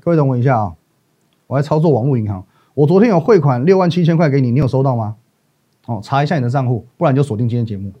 各位等我一下啊，我在操作网络银行，我昨天有汇款六万七千块给你，你有收到吗？哦，查一下你的账户，不然就锁定今天节目。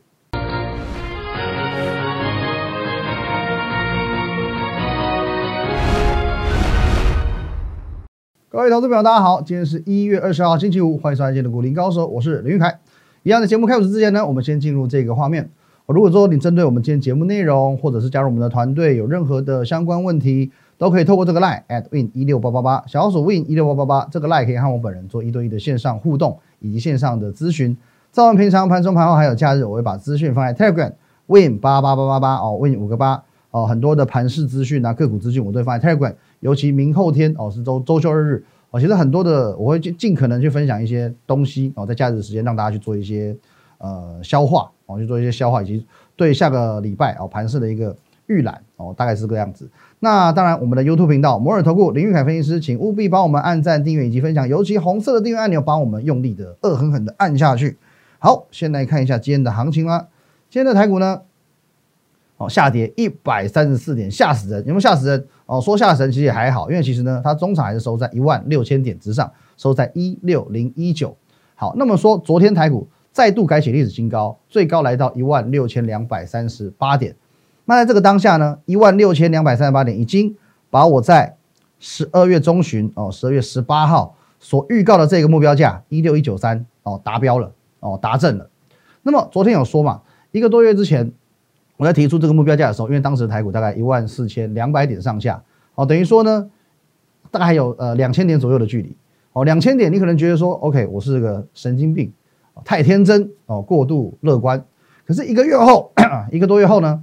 各位投资朋友，大家好，今天是一月二十号星期五，欢迎收看今天的股林高手，我是林玉凯。一样的节目开始之前呢，我们先进入这个画面。如果说你针对我们今天节目内容，或者是加入我们的团队，有任何的相关问题，都可以透过这个 line at win 一六八八八小老鼠 win 一六八八八这个 line 可以和我本人做一对一的线上互动以及线上的咨询。在我们平常盘中盘后还有假日，我会把资讯放在 Telegram win 八八八八八哦 win 五个八哦很多的盘市资讯啊个股资讯我都会放在 Telegram，尤其明后天哦是周周休二日哦，其实很多的我会尽尽可能去分享一些东西哦，在假日时间让大家去做一些呃消化哦，去做一些消化以及对下个礼拜哦盘市的一个预览哦，大概是这个样子。那当然，我们的 YouTube 频道摩尔投顾林玉凯分析师，请务必帮我们按赞、订阅以及分享，尤其红色的订阅按钮，帮我们用力的、恶狠狠的按下去。好，先来看一下今天的行情啦。今天的台股呢，哦，下跌一百三十四点，吓死人！有没有吓死人？哦，说吓死人其实也还好，因为其实呢，它中场还是收在一万六千点之上，收在一六零一九。好，那么说昨天台股再度改写历史新高，最高来到一万六千两百三十八点。那在这个当下呢，一万六千两百三十八点已经把我在十二月中旬哦，十二月十八号所预告的这个目标价一六一九三哦达标了哦达正了。那么昨天有说嘛，一个多月之前我在提出这个目标价的时候，因为当时台股大概一万四千两百点上下哦，等于说呢，大概还有呃两千点左右的距离哦，两千点你可能觉得说 OK，我是个神经病，太天真哦，过度乐观。可是一个月后，一个多月后呢？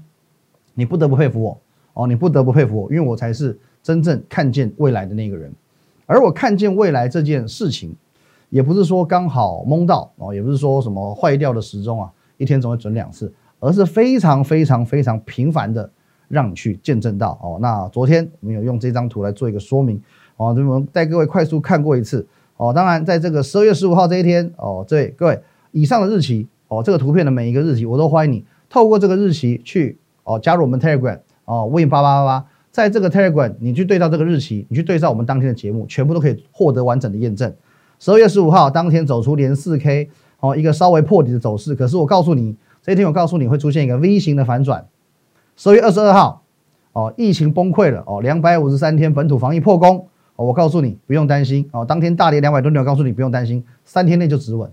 你不得不佩服我哦，你不得不佩服我，因为我才是真正看见未来的那个人。而我看见未来这件事情，也不是说刚好蒙到哦，也不是说什么坏掉的时钟啊，一天总会准两次，而是非常非常非常频繁的让你去见证到哦。那昨天我们有用这张图来做一个说明哦，我们带各位快速看过一次哦。当然，在这个十二月十五号这一天哦，这各位以上的日期哦，这个图片的每一个日期，我都欢迎你透过这个日期去。哦，加入我们 Telegram 哦，Win 八八八八，在这个 Telegram，你去对照这个日期，你去对照我们当天的节目，全部都可以获得完整的验证。十二月十五号当天走出连四 K，哦，一个稍微破底的走势。可是我告诉你，这一天我告诉你会出现一个 V 型的反转。十二月二十二号，哦，疫情崩溃了，哦，两百五十三天本土防疫破功，哦，我告诉你不用担心，哦，当天大跌两百多点，我告诉你不用担心，三天内就止稳。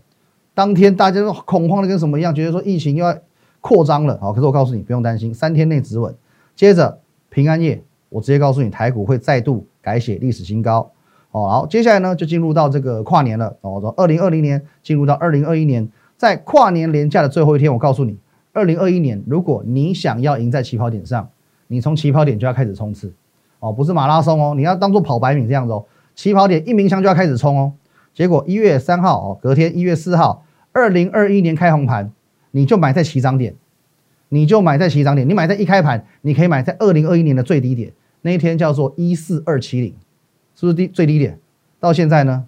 当天大家都恐慌的跟什么一样，觉得说疫情又要。扩张了，好，可是我告诉你不用担心，三天内止稳。接着平安夜，我直接告诉你，台股会再度改写历史新高。哦，好，接下来呢就进入到这个跨年了。哦，从二零二零年进入到二零二一年，在跨年连假的最后一天，我告诉你，二零二一年，如果你想要赢在起跑点上，你从起跑点就要开始冲刺。哦，不是马拉松哦，你要当做跑百米这样子哦。起跑点一鸣枪就要开始冲哦。结果一月三号哦，隔天一月四号，二零二一年开红盘。你就买在起涨点，你就买在起涨点。你买在一开盘，你可以买在二零二一年的最低点，那一天叫做一四二七零，是不是低最低点？到现在呢，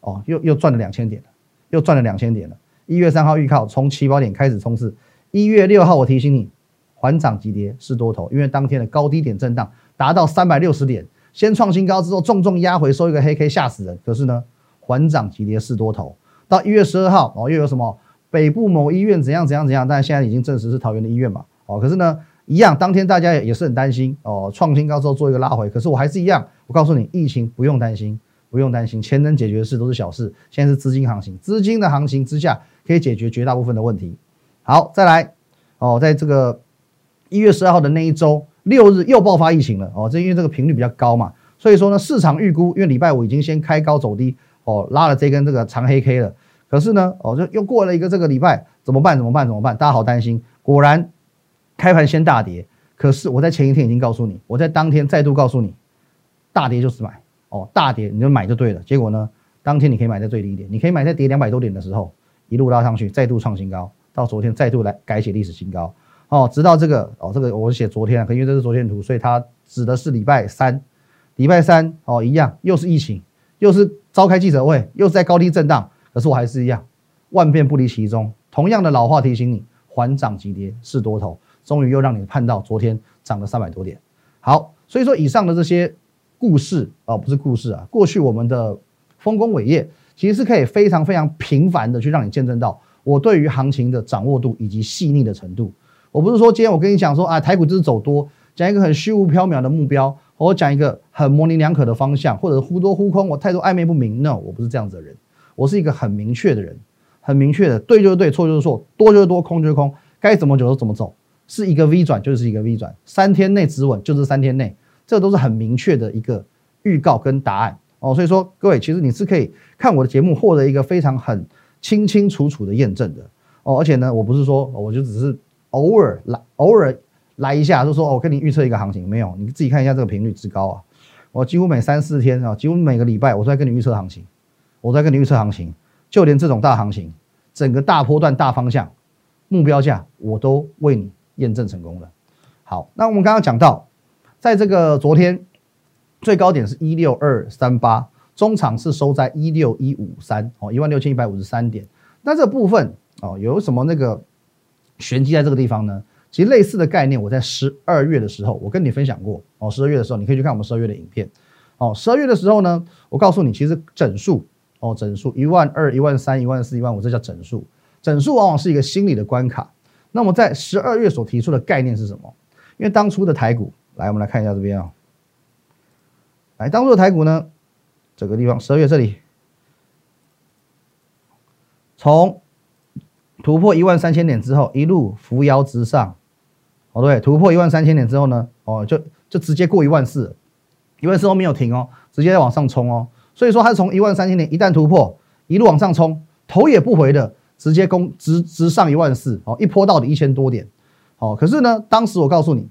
哦，又又赚了两千点了，又赚了两千点了。一月三号预告从起跑点开始冲刺，一月六号我提醒你，缓涨急跌是多头，因为当天的高低点震荡达到三百六十点，先创新高之后重重压回收一个黑 K 吓死人。可是呢，缓涨急跌是多头。到一月十二号哦，又有什么？北部某医院怎样怎样怎样，但现在已经证实是桃园的医院嘛？哦，可是呢，一样，当天大家也也是很担心哦，创新高之后做一个拉回，可是我还是一样，我告诉你，疫情不用担心，不用担心，钱能解决的事都是小事。现在是资金行情，资金的行情之下可以解决绝大部分的问题。好，再来哦，在这个一月十二号的那一周六日又爆发疫情了哦，这因为这个频率比较高嘛，所以说呢，市场预估，因为礼拜五已经先开高走低哦，拉了这根这个长黑 K 了。可是呢，哦，就又过了一个这个礼拜，怎么办？怎么办？怎么办？大家好担心。果然，开盘先大跌。可是我在前一天已经告诉你，我在当天再度告诉你，大跌就是买哦，大跌你就买就对了。结果呢，当天你可以买在最低点，你可以买在跌两百多点的时候，一路拉上去，再度创新高，到昨天再度来改写历史新高哦。直到这个哦，这个我写昨天啊，因为这是昨天图，所以它指的是礼拜三，礼拜三哦，一样又是疫情，又是召开记者会，又是在高低震荡。可是我还是一样，万变不离其宗。同样的老话提醒你，缓涨急跌是多头。终于又让你盼到昨天涨了三百多点。好，所以说以上的这些故事啊，不是故事啊，过去我们的丰功伟业，其实是可以非常非常频繁的去让你见证到我对于行情的掌握度以及细腻的程度。我不是说今天我跟你讲说啊，台股就是走多，讲一个很虚无缥缈的目标，我讲一个很模棱两可的方向，或者忽多忽空，我态度暧昧不明。No，我不是这样子的人，我是一个很明确的人，很明确的，对就是对，错就是错，多就是多，空就是空，该怎么走就怎么走，是一个 V 转就是一个 V 转，三天内止稳就是三天内。这都是很明确的一个预告跟答案。哦，所以说各位其实你是可以看我的节目获得一个非常很清清楚楚的验证的。哦，而且呢，我不是说我就只是偶尔来偶尔来一下，就说我跟你预测一个行情，没有，你自己看一下这个频率之高啊，我几乎每三四天啊，几乎每个礼拜我都在跟你预测行情，我在跟你预测行情，就连这种大行情，整个大波段大方向目标价我都为你验证成功了。好，那我们刚刚讲到。在这个昨天最高点是一六二三八，中场是收在一六一五三哦，一万六千一百五十三点。那这部分哦，有什么那个玄机在这个地方呢？其实类似的概念，我在十二月的时候我跟你分享过哦。十二月的时候，你可以去看我们十二月的影片哦。十二月的时候呢，我告诉你，其实整数哦，整数一万二、一万三、一万四、一万五，这叫整数。整数往往是一个心理的关卡。那么在十二月所提出的概念是什么？因为当初的台股。来，我们来看一下这边啊。来，当初的台股呢，这个地方十二月这里，从突破一万三千点之后，一路扶摇直上，哦对，突破一万三千点之后呢，哦就就直接过一万四，一万四都没有停哦，直接在往上冲哦。所以说它是从一万三千点一旦突破，一路往上冲，头也不回的直接攻直直上一万四，哦一波到底一千多点，哦可是呢，当时我告诉你。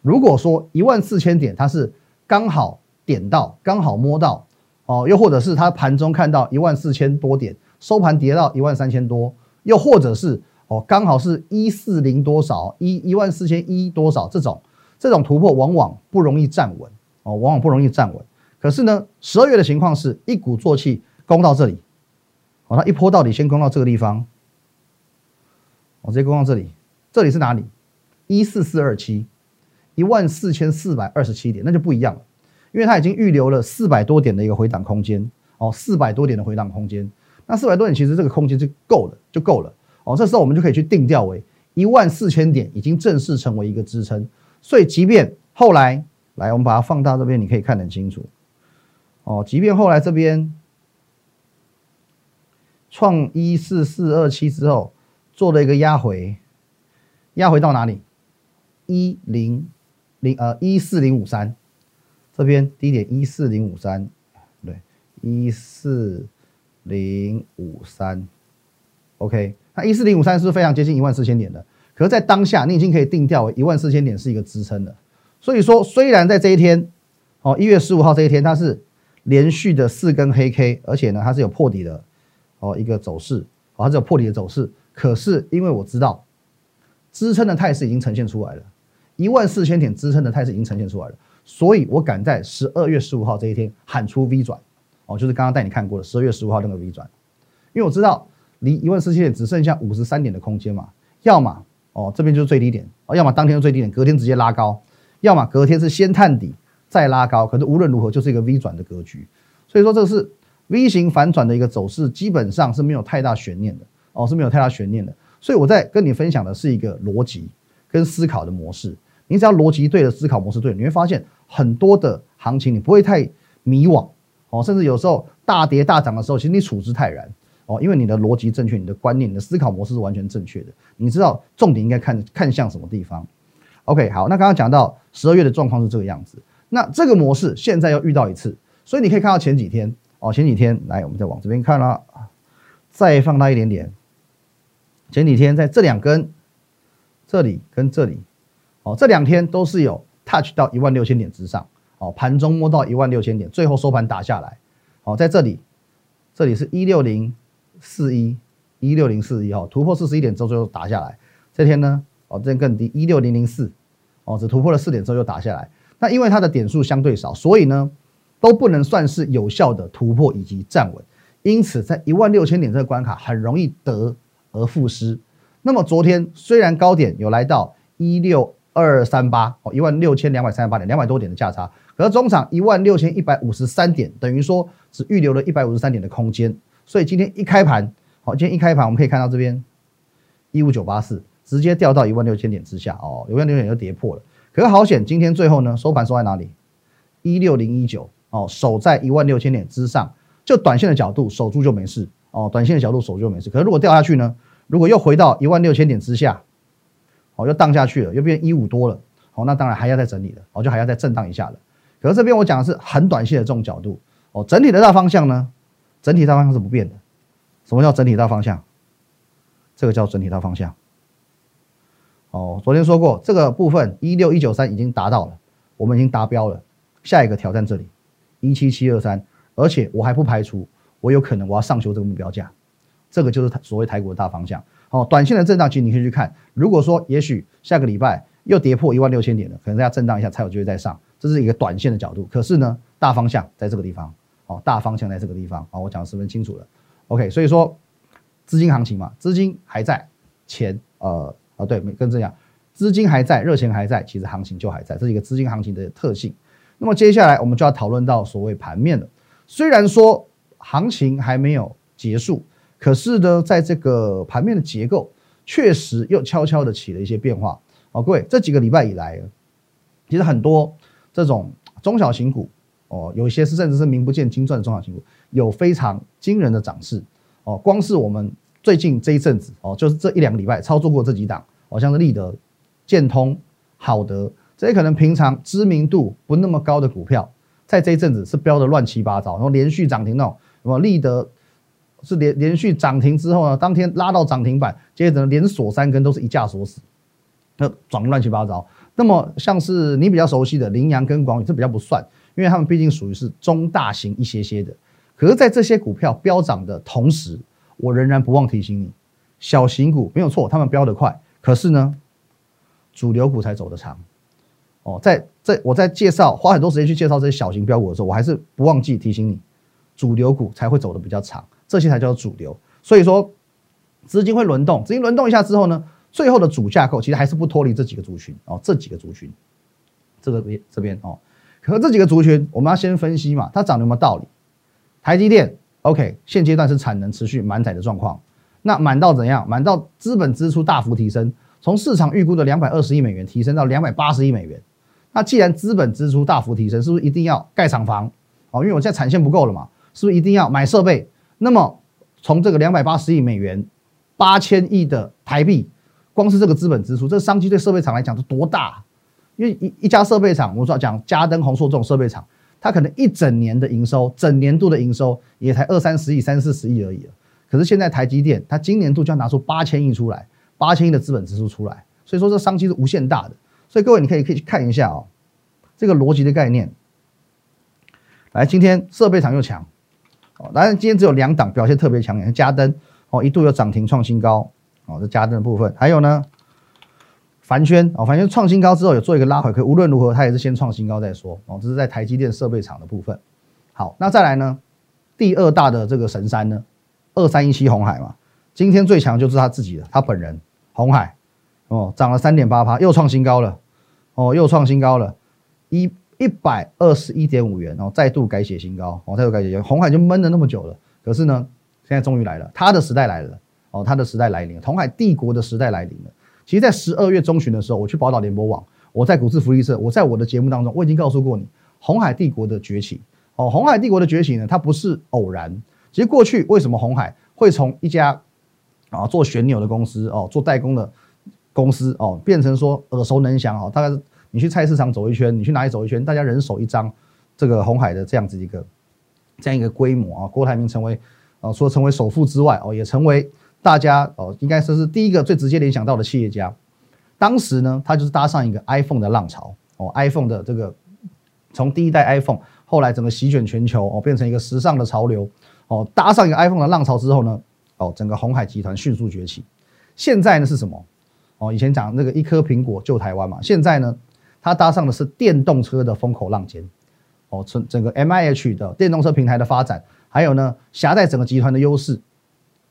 如果说一万四千点它是刚好点到，刚好摸到，哦，又或者是它盘中看到一万四千多点，收盘跌到一万三千多，又或者是哦刚好是一四零多少一一万四千一多少这种这种突破往往不容易站稳哦，往往不容易站稳。可是呢，十二月的情况是一鼓作气攻到这里，哦，它一波到底先攻到这个地方，我直接攻到这里，这里是哪里？一四四二七。一万四千四百二十七点，那就不一样了，因为它已经预留了四百多点的一个回档空间。哦，四百多点的回档空间，那四百多点其实这个空间就够了，就够了。哦。这时候我们就可以去定调为一万四千点已经正式成为一个支撑，所以即便后来来，我们把它放大这边，你可以看得很清楚。哦。即便后来这边创一四四二七之后做了一个压回，压回到哪里？一零。零呃一四零五三，这边低点一四零五三，对，一四零五三，OK，那一四零五三是非常接近一万四千点的，可是，在当下你已经可以定调为一万四千点是一个支撑的，所以说，虽然在这一天，哦一月十五号这一天，它是连续的四根黑 K，而且呢，它是有破底的，哦一个走势，哦它是有破底的走势，可是因为我知道支撑的态势已经呈现出来了。一万四千点支撑的态势已经呈现出来了，所以我敢在十二月十五号这一天喊出 V 转，哦，就是刚刚带你看过的十二月十五号那个 V 转，因为我知道离一万四千点只剩下五十三点的空间嘛，要么哦这边就是最低点，哦，要么当天的最低点，隔天直接拉高，要么隔天是先探底再拉高，可是无论如何就是一个 V 转的格局，所以说这是 V 型反转的一个走势，基本上是没有太大悬念的，哦是没有太大悬念的，所以我在跟你分享的是一个逻辑跟思考的模式。你只要逻辑对了，思考模式对，你会发现很多的行情你不会太迷惘哦，甚至有时候大跌大涨的时候，其实你处之泰然哦，因为你的逻辑正确，你的观念、你的思考模式是完全正确的。你知道重点应该看看向什么地方？OK，好，那刚刚讲到十二月的状况是这个样子，那这个模式现在又遇到一次，所以你可以看到前几天哦，前几天来，我们再往这边看啦，再放大一点点，前几天在这两根这里跟这里。哦，这两天都是有 touch 到一万六千点之上，哦，盘中摸到一万六千点，最后收盘打下来，哦，在这里，这里是一六零四一，一六零四一，哈，突破四十一点之后最后打下来，这天呢，哦，这天更低，一六零零四，哦，只突破了四点之后又打下来，那因为它的点数相对少，所以呢，都不能算是有效的突破以及站稳，因此在一万六千点这个关卡很容易得而复失。那么昨天虽然高点有来到一六。二三八哦，一万六千两百三十八点，两百多点的价差，可是中场一万六千一百五十三点，等于说只预留了一百五十三点的空间，所以今天一开盘，好，今天一开盘我们可以看到这边一五九八四直接掉到一万六千点之下哦，一万六千点就跌破了。可是好险，今天最后呢收盘收在哪里？一六零一九哦，守在一万六千点之上，就短线的角度守住就没事哦，短线的角度守住就没事。可是如果掉下去呢？如果又回到一万六千点之下，哦，又荡下去了，又变一五多了，哦，那当然还要再整理了，哦，就还要再震荡一下了。可是这边我讲的是很短线的这种角度，哦，整体的大方向呢，整体大方向是不变的。什么叫整体大方向？这个叫整体大方向。哦，昨天说过这个部分一六一九三已经达到了，我们已经达标了。下一个挑战这里一七七二三，而且我还不排除我有可能我要上修这个目标价。这个就是所谓台股的大方向。好，短线的震荡其实你可以去看。如果说也许下个礼拜又跌破一万六千点了，可能要震荡一下才有机会再上，这是一个短线的角度。可是呢，大方向在这个地方。哦，大方向在这个地方。哦，我讲的十分清楚了。OK，所以说资金行情嘛，资金还在，钱呃啊对，跟这样，资金还在，热钱还在，其实行情就还在，这是一个资金行情的特性。那么接下来我们就要讨论到所谓盘面了。虽然说行情还没有结束。可是呢，在这个盘面的结构确实又悄悄的起了一些变化哦。各位，这几个礼拜以来，其实很多这种中小型股哦，有一些是甚至是名不见经传的中小型股，有非常惊人的涨势哦。光是我们最近这一阵子哦，就是这一两个礼拜操作过这几档，好像是立德、建通、好德这些可能平常知名度不那么高的股票，在这一阵子是飙的乱七八糟，然后连续涨停那种，什么立德。是连连续涨停之后呢，当天拉到涨停板，接着连锁三根都是一架锁死，那涨乱七八糟。那么像是你比较熟悉的羚羊跟广宇，这比较不算，因为他们毕竟属于是中大型一些些的。可是，在这些股票飙涨的同时，我仍然不忘提醒你，小型股没有错，他们飙得快，可是呢，主流股才走得长。哦，在在我在介绍花很多时间去介绍这些小型标股的时候，我还是不忘记提醒你，主流股才会走得比较长。这些才叫主流，所以说资金会轮动，资金轮动一下之后呢，最后的主架构其实还是不脱离这几个族群哦，这几个族群，这个边这边哦，可这几个族群我们要先分析嘛，它涨有没有道理？台积电 OK，现阶段是产能持续满载的状况，那满到怎样？满到资本支出大幅提升，从市场预估的两百二十亿美元提升到两百八十亿美元，那既然资本支出大幅提升，是不是一定要盖厂房？哦，因为我现在产线不够了嘛，是不是一定要买设备？那么，从这个两百八十亿美元、八千亿的台币，光是这个资本支出，这商机对设备厂来讲是多大？因为一一家设备厂，我说讲嘉登、宏硕这种设备厂，它可能一整年的营收、整年度的营收也才二三十亿、三四十亿而已可是现在台积电，它今年度就要拿出八千亿出来，八千亿的资本支出出来，所以说这商机是无限大的。所以各位，你可以可以去看一下哦，这个逻辑的概念。来，今天设备厂又强。哦，当然今天只有两档表现特别强，像嘉登哦，一度有涨停创新高哦，这嘉登的部分，还有呢，凡轩哦，凡轩创新高之后有做一个拉回，可无论如何它也是先创新高再说哦，这是在台积电设备厂的部分。好，那再来呢，第二大的这个神山呢，二三一七红海嘛，今天最强就是他自己的，他本人红海哦，涨了三点八趴，又创新高了哦，又创新高了，一。一百二十一点五元，然后再度改写新高，哦，再度改写新高。红海就闷了那么久了，可是呢，现在终于来了，他的时代来了，哦，他的时代来临，红海帝国的时代来临了。其实，在十二月中旬的时候，我去宝岛联播网，我在股市福利社，我在我的节目当中，我已经告诉过你，红海帝国的崛起，哦，红海帝国的崛起呢，它不是偶然。其实过去为什么红海会从一家啊做旋钮的公司，哦，做代工的公司，哦，变成说耳熟能详，哦，大概。你去菜市场走一圈，你去哪里走一圈，大家人手一张这个红海的这样子一个这样一个规模啊，郭台铭成为啊，除了成为首富之外哦，也成为大家哦，应该说是第一个最直接联想到的企业家。当时呢，他就是搭上一个 iPhone 的浪潮哦，iPhone 的这个从第一代 iPhone 后来整个席卷全球哦，变成一个时尚的潮流哦，搭上一个 iPhone 的浪潮之后呢，哦，整个红海集团迅速崛起。现在呢是什么？哦，以前讲那个一颗苹果救台湾嘛，现在呢？它搭上的是电动车的风口浪尖，哦，整整个 M I H 的电动车平台的发展，还有呢，狭带整个集团的优势，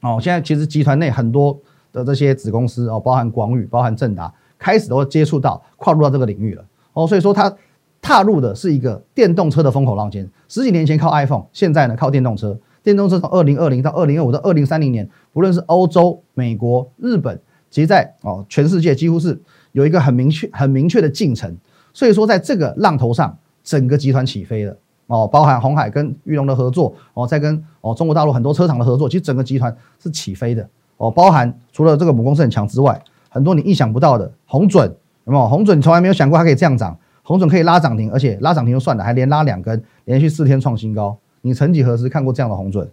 哦，现在其实集团内很多的这些子公司哦，包含广宇、包含正达，开始都接触到跨入到这个领域了，哦，所以说它踏入的是一个电动车的风口浪尖。十几年前靠 iPhone，现在呢靠电动车。电动车从二零二零到二零二五到二零三零年，不论是欧洲、美国、日本，其实在哦全世界几乎是有一个很明确、很明确的进程。所以说，在这个浪头上，整个集团起飞了哦，包含红海跟裕隆的合作哦，在跟哦中国大陆很多车厂的合作，其实整个集团是起飞的哦。包含除了这个母公司很强之外，很多你意想不到的红准，有没有？红准从来没有想过它可以这样涨，红准可以拉涨停，而且拉涨停就算了，还连拉两根，连续四天创新高。你曾几何时看过这样的红准？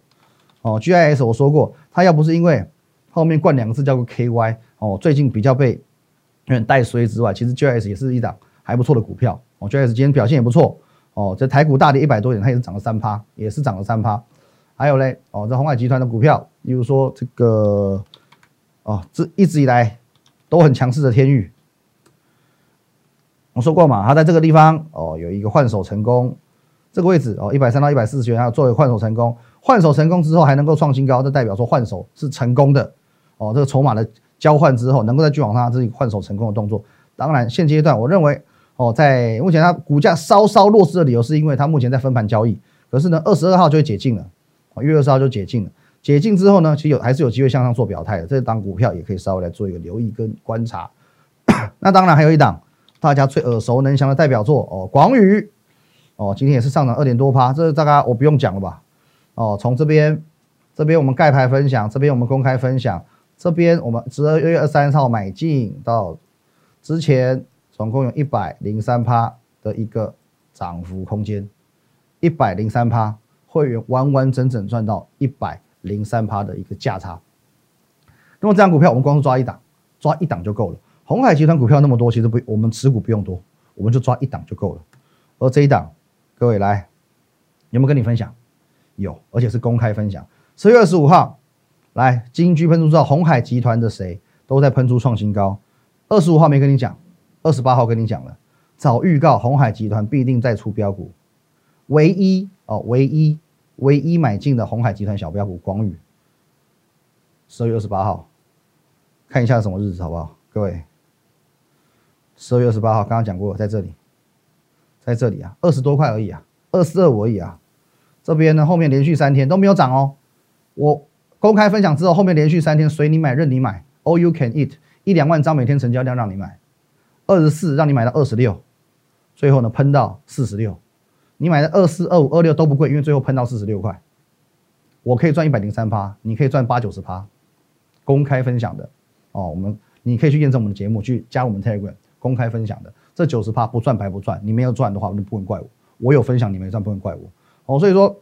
哦，GIS 我说过，它要不是因为后面冠两个字叫做 KY 哦，最近比较被有点带衰之外，其实 GIS 也是一档还不错的股票哦。GIS 今天表现也不错哦，这台股大跌一百多点，它也是涨了三趴，也是涨了三趴。还有嘞哦，这红海集团的股票，例如说这个哦，这一直以来都很强势的天域，我说过嘛，它在这个地方哦有一个换手成功。这个位置哦，一百三到一百四十元，还有作为换手成功，换手成功之后还能够创新高，这代表说换手是成功的哦。这个筹码的交换之后，能够在巨网上这是换手成功的动作。当然，现阶段我认为哦，在目前它股价稍稍弱势的理由，是因为它目前在分盘交易。可是呢，二十二号就会解禁了，一月二十号就解禁了。解禁之后呢，其实有还是有机会向上做表态的。这档股票也可以稍微来做一个留意跟观察。那当然还有一档大家最耳熟能详的代表作哦，广宇。哦，今天也是上涨二点多趴，这大概我不用讲了吧？哦，从这边，这边我们盖牌分享，这边我们公开分享，这边我们十二月二十三号买进到之前，总共有一百零三趴的一个涨幅空间，一百零三趴，会员完完整整赚到一百零三趴的一个价差。那么这张股票我们光是抓一档，抓一档就够了。红海集团股票那么多，其实不，我们持股不用多，我们就抓一档就够了。而这一档。各位来，有没有跟你分享？有，而且是公开分享。十月二十五号，来金居喷出之后，红海集团的谁都在喷出创新高。二十五号没跟你讲，二十八号跟你讲了，早预告红海集团必定再出标股。唯一哦，唯一唯一买进的红海集团小标股广宇。十二月二十八号，看一下什么日子好不好？各位，十二月二十八号刚刚讲过，在这里。在这里啊，二十多块而已啊，二四二五而已啊。这边呢，后面连续三天都没有涨哦。我公开分享之后，后面连续三天随你买，任你买，all you can eat，一两万张每天成交量让你买，二十四让你买到二十六，最后呢喷到四十六。你买的二四二五二六都不贵，因为最后喷到四十六块，我可以赚一百零三趴，你可以赚八九十趴。公开分享的哦，我们你可以去验证我们的节目，去加我们 Telegram 公开分享的。这九十趴不赚白不赚，你没有赚的话，那不能怪我。我有分享，你没赚不能怪我。哦，所以说，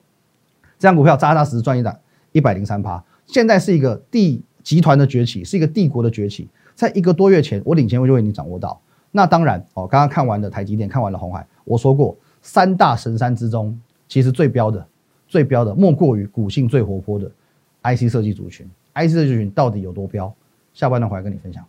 这张股票扎扎实实赚一档一百零三趴。现在是一个帝集团的崛起，是一个帝国的崛起。在一个多月前，我领先我就为你掌握到。那当然哦，刚刚看完的台积电，看完了红海，我说过三大神山之中，其实最标的、最标的，莫过于股性最活泼的 IC 设计族群。IC 设计族群到底有多标？下半段回来跟你分享。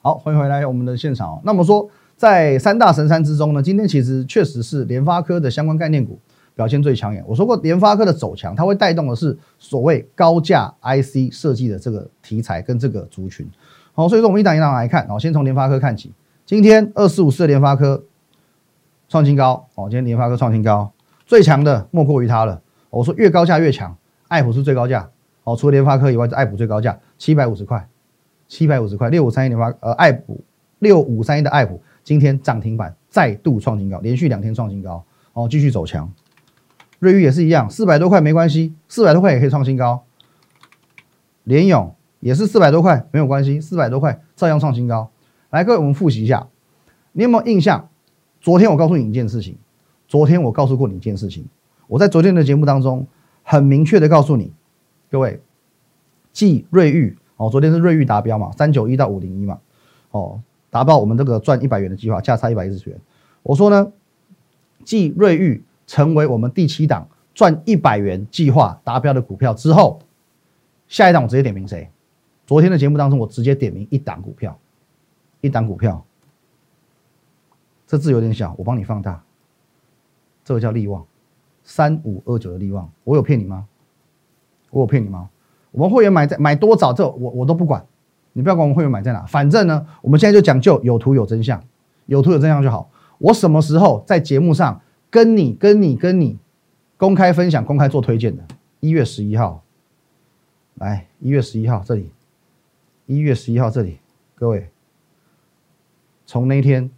好，欢迎回来我们的现场。那么说，在三大神山之中呢，今天其实确实是联发科的相关概念股表现最抢眼。我说过，联发科的走强，它会带动的是所谓高价 IC 设计的这个题材跟这个族群。好，所以说我们一档一档来看。好，先从联发科看起。今天二四五四的联发科创新高。哦，今天联发科创新高，最强的莫过于它了。我说越高价越强，爱普是最高价。哦，除了联发科以外，爱普最高价七百五十块。七百五十块，六五三一联发呃，爱普六五三一的爱普今天涨停板再度创新高，连续两天创新高哦，继续走强。瑞昱也是一样，四百多块没关系，四百多块也可以创新高。联勇也是四百多块没有关系，四百多块照样创新高。来，各位我们复习一下，你有没有印象？昨天我告诉你一件事情，昨天我告诉过你一件事情，我在昨天的节目当中很明确的告诉你，各位，继瑞玉。哦，昨天是瑞玉达标嘛，三九一到五零一嘛，哦，达到我们这个赚一百元的计划，价差一百一十元。我说呢，继瑞玉成为我们第七档赚一百元计划达标的股票之后，下一档我直接点名谁？昨天的节目当中，我直接点名一档股票，一档股票，这字有点小，我帮你放大，这个叫利旺，三五二九的利旺，我有骗你吗？我有骗你吗？我们会员买在买多早，这我我都不管，你不要管我们会员买在哪，反正呢，我们现在就讲究有图有真相，有图有真相就好。我什么时候在节目上跟你、跟你、跟你公开分享、公开做推荐的？一月十一号，来，一月十一号这里，一月十一号这里，各位，从那天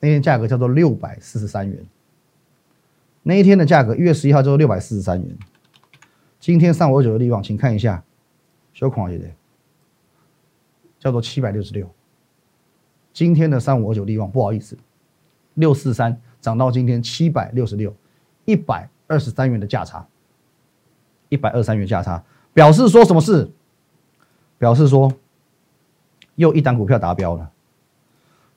那天价格叫做六百四十三元，那一天的价格一月十一号就是六百四十三元。今天三五二九的利旺，请看一下，小孔姐姐，叫做七百六十六。今天的三五二九利旺，不好意思，六四三涨到今天七百六十六，一百二十三元的价差，一百二十三元价差，表示说什么事？表示说又一档股票达标了。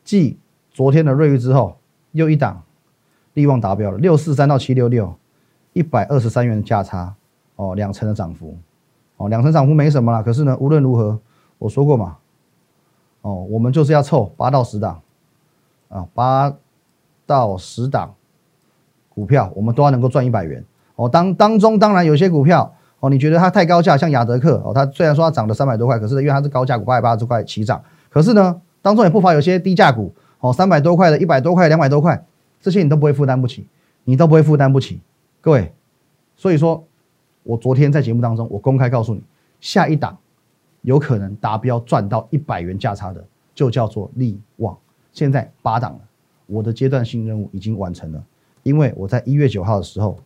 继昨天的瑞昱之后，又一档利旺达标了，六四三到七六六，一百二十三元的价差。哦，两成的涨幅，哦，两成涨幅没什么啦。可是呢，无论如何，我说过嘛，哦，我们就是要凑八到十档，啊，八到十档股票，我们都要能够赚一百元。哦，当当中当然有些股票，哦，你觉得它太高价，像雅德克，哦，它虽然说它涨了三百多块，可是因为它是高价股，八百八十块起涨，可是呢，当中也不乏有些低价股，哦，三百多块的，一百多块，两百多块，这些你都不会负担不起，你都不会负担不起，各位，所以说。我昨天在节目当中，我公开告诉你，下一档有可能达标赚到一百元价差的，就叫做利旺。现在八档了，我的阶段性任务已经完成了。因为我在一月九号的时候，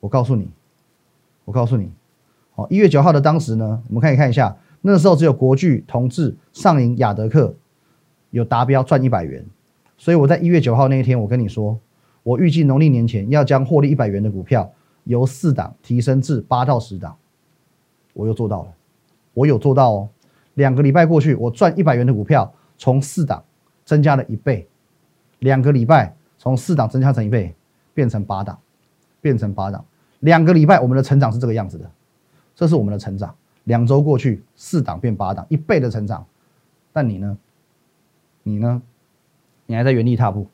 我告诉你，我告诉你，哦，一月九号的当时呢，我们可以看一下，那时候只有国巨、同志、上银、雅德克有达标赚一百元，所以我在一月九号那一天，我跟你说，我预计农历年前要将获利一百元的股票。由四档提升至八到十档，我又做到了，我有做到哦。两个礼拜过去，我赚一百元的股票，从四档增加了一倍。两个礼拜从四档增加成一倍，变成八档，变成八档。两个礼拜我们的成长是这个样子的，这是我们的成长。两周过去，四档变八档，一倍的成长。但你呢？你呢？你还在原地踏步，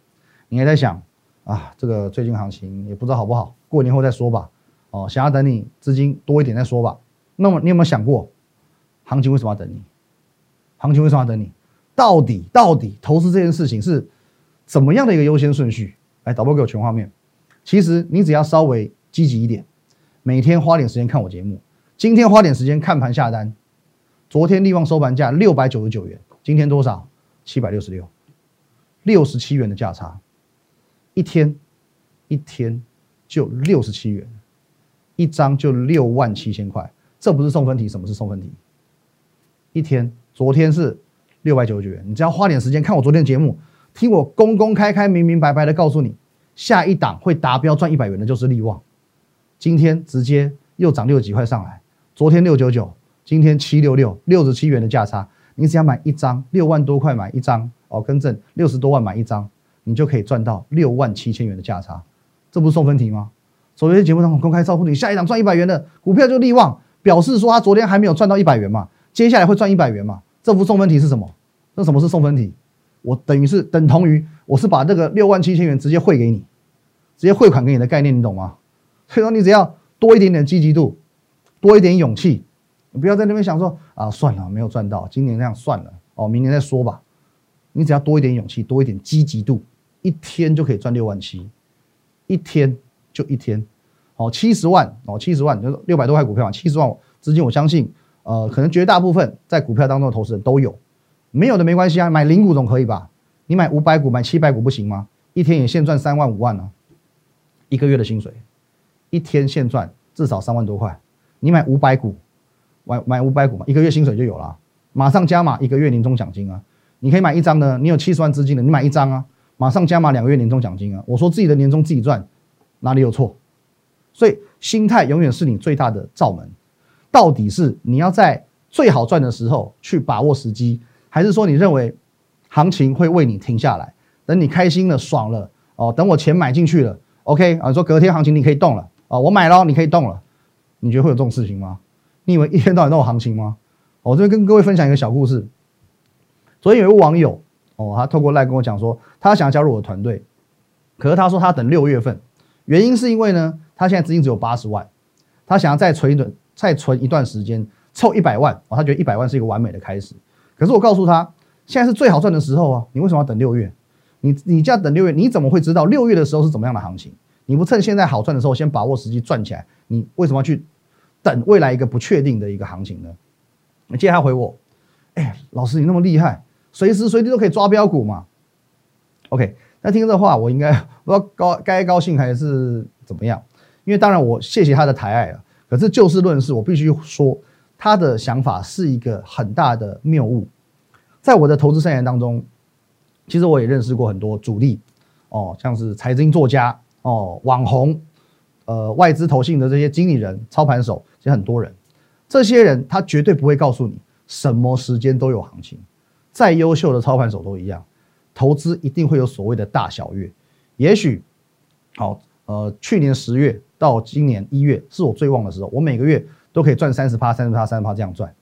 你还在想啊，这个最近行情也不知道好不好。过年后再说吧，哦，想要等你资金多一点再说吧。那么你有没有想过，行情为什么要等你？行情为什么要等你？到底到底投资这件事情是怎么样的一个优先顺序？来，导播给我全画面。其实你只要稍微积极一点，每天花点时间看我节目，今天花点时间看盘下单。昨天利旺收盘价六百九十九元，今天多少？七百六十六，六十七元的价差，一天一天。就六十七元，一张就六万七千块，这不是送分题？什么是送分题？一天，昨天是六百九十九元，你只要花点时间看我昨天的节目，听我公公开开、明明白白的告诉你，下一档会达标赚一百元的就是利旺，今天直接又涨六几块上来，昨天六九九，今天七六六，六十七元的价差，你只要买一张六万多块买一张哦，更正六十多万买一张，你就可以赚到六万七千元的价差。这不是送分题吗？昨天节目上公开招呼你，下一档赚一百元的股票就利旺，表示说他昨天还没有赚到一百元嘛，接下来会赚一百元嘛？这不送分题是什么？那什么是送分题？我等于是等同于我是把这个六万七千元直接汇给你，直接汇款给你的概念，你懂吗？所以说你只要多一点点积极度，多一点勇气，你不要在那边想说啊算了没有赚到，今年那样算了哦，明年再说吧。你只要多一点勇气，多一点积极度，一天就可以赚六万七。一天就一天，哦，七十万哦，七十万就是六百多块股票嘛，七十万资金，我相信，呃，可能绝大部分在股票当中的投资人都有，没有的没关系啊，买零股总可以吧？你买五百股、买七百股不行吗？一天也现赚三万五万呢，一个月的薪水，一天现赚至少三万多块。你买五百股，买买五百股嘛，一个月薪水就有了，马上加码一个月年终奖金啊！你可以买一张呢，你有七十万资金的，你买一张啊。马上加码两个月年终奖金啊！我说自己的年终自己赚，哪里有错？所以心态永远是你最大的罩门。到底是你要在最好赚的时候去把握时机，还是说你认为行情会为你停下来，等你开心了、爽了哦，等我钱买进去了，OK 啊？说隔天行情你可以动了啊，我买了你可以动了，你觉得会有这种事情吗？你以为一天到晚都有行情吗？我这边跟各位分享一个小故事。昨天有一位网友。哦，他透过赖跟我讲说，他想要加入我的团队，可是他说他等六月份，原因是因为呢，他现在资金只有八十万，他想要再存一段，再存一段时间，凑一百万，哦，他觉得一百万是一个完美的开始。可是我告诉他，现在是最好赚的时候啊，你为什么要等六月？你你这样等六月，你怎么会知道六月的时候是怎么样的行情？你不趁现在好赚的时候先把握时机赚起来，你为什么要去等未来一个不确定的一个行情呢？你接下来回我，哎，老师你那么厉害，随时随地都可以抓标股嘛？OK，那听这话我应该 不知道高该高兴还是怎么样？因为当然我谢谢他的抬爱了，可是就事论事，我必须说他的想法是一个很大的谬误。在我的投资生涯当中，其实我也认识过很多主力哦，像是财经作家哦、网红、呃外资投信的这些经理人、操盘手，其实很多人，这些人他绝对不会告诉你什么时间都有行情，再优秀的操盘手都一样，投资一定会有所谓的大小月，也许好呃去年十月到今年一月是我最旺的时候，我每个月都可以赚三十趴、三十趴、三十趴这样赚，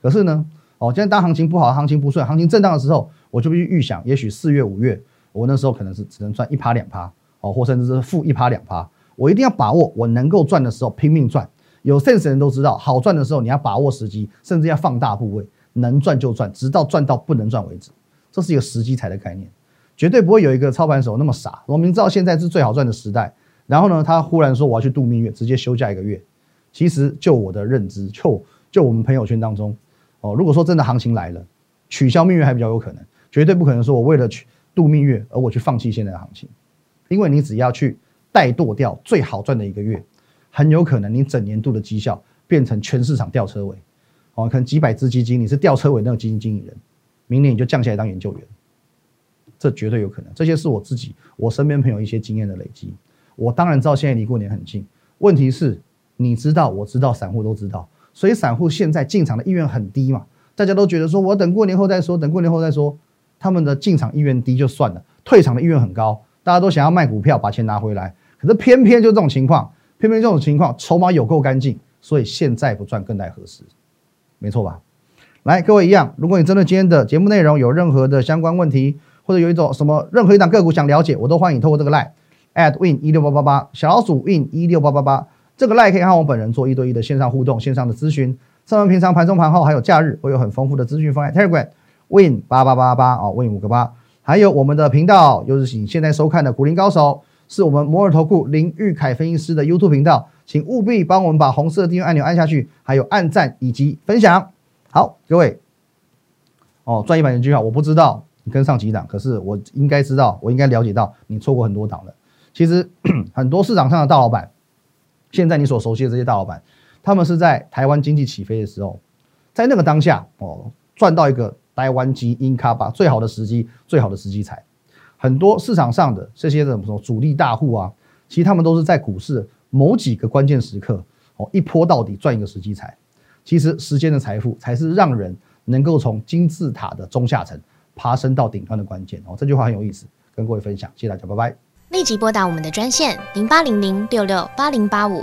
可是呢？哦，今天当行情不好，行情不顺，行情震荡的时候，我就必须预想，也许四月、五月，我那时候可能是只能赚一趴、两趴，哦，或甚至是负一趴、两趴。我一定要把握我能够赚的时候拼命赚。有 sense 的人都知道，好赚的时候你要把握时机，甚至要放大部位，能赚就赚，直到赚到不能赚为止。这是一个时机财的概念，绝对不会有一个操盘手那么傻。我明知道现在是最好赚的时代，然后呢，他忽然说我要去度蜜月，直接休假一个月。其实就我的认知，就就我们朋友圈当中。哦，如果说真的行情来了，取消蜜月还比较有可能，绝对不可能说我为了去度蜜月而我去放弃现在的行情，因为你只要去怠惰掉最好赚的一个月，很有可能你整年度的绩效变成全市场吊车尾，哦，可能几百只基金你是吊车尾那个基金经理人，明年你就降下来当研究员，这绝对有可能。这些是我自己我身边朋友一些经验的累积，我当然知道现在离过年很近，问题是你知道，我知道，散户都知道。所以散户现在进场的意愿很低嘛，大家都觉得说我等过年后再说，等过年后再说，他们的进场意愿低就算了，退场的意愿很高，大家都想要卖股票把钱拿回来，可是偏偏就这种情况，偏偏这种情况筹码有够干净，所以现在不赚更待何时？没错吧？来，各位一样，如果你针对今天的节目内容有任何的相关问题，或者有一种什么任何一档个股想了解，我都欢迎透过这个 line at win 一六八八八小老鼠 win 一六八八八。这个 line 可以和我本人做一对一的线上互动、线上的咨询。上完平常盘中、盘后还有假日，会有很丰富的资讯方案 Telegram Win 八八八八哦，Win 五个八。还有我们的频道，就是你现在收看的股林高手，是我们摩尔投顾林玉凯分析师的 YouTube 频道，请务必帮我们把红色订阅按钮按下去，还有按赞以及分享。好，各位哦，赚一百元句号，我不知道你跟上几档，可是我应该知道，我应该了解到你错过很多档了。其实 很多市场上的大老板。现在你所熟悉的这些大老板，他们是在台湾经济起飞的时候，在那个当下哦，赚到一个台湾基因卡吧最好的时机，最好的时机才。很多市场上的这些什么主力大户啊，其实他们都是在股市某几个关键时刻哦，一波到底赚一个时机财。其实时间的财富才是让人能够从金字塔的中下层爬升到顶端的关键哦。这句话很有意思，跟各位分享，谢谢大家，拜拜。立即拨打我们的专线零八零零六六八零八五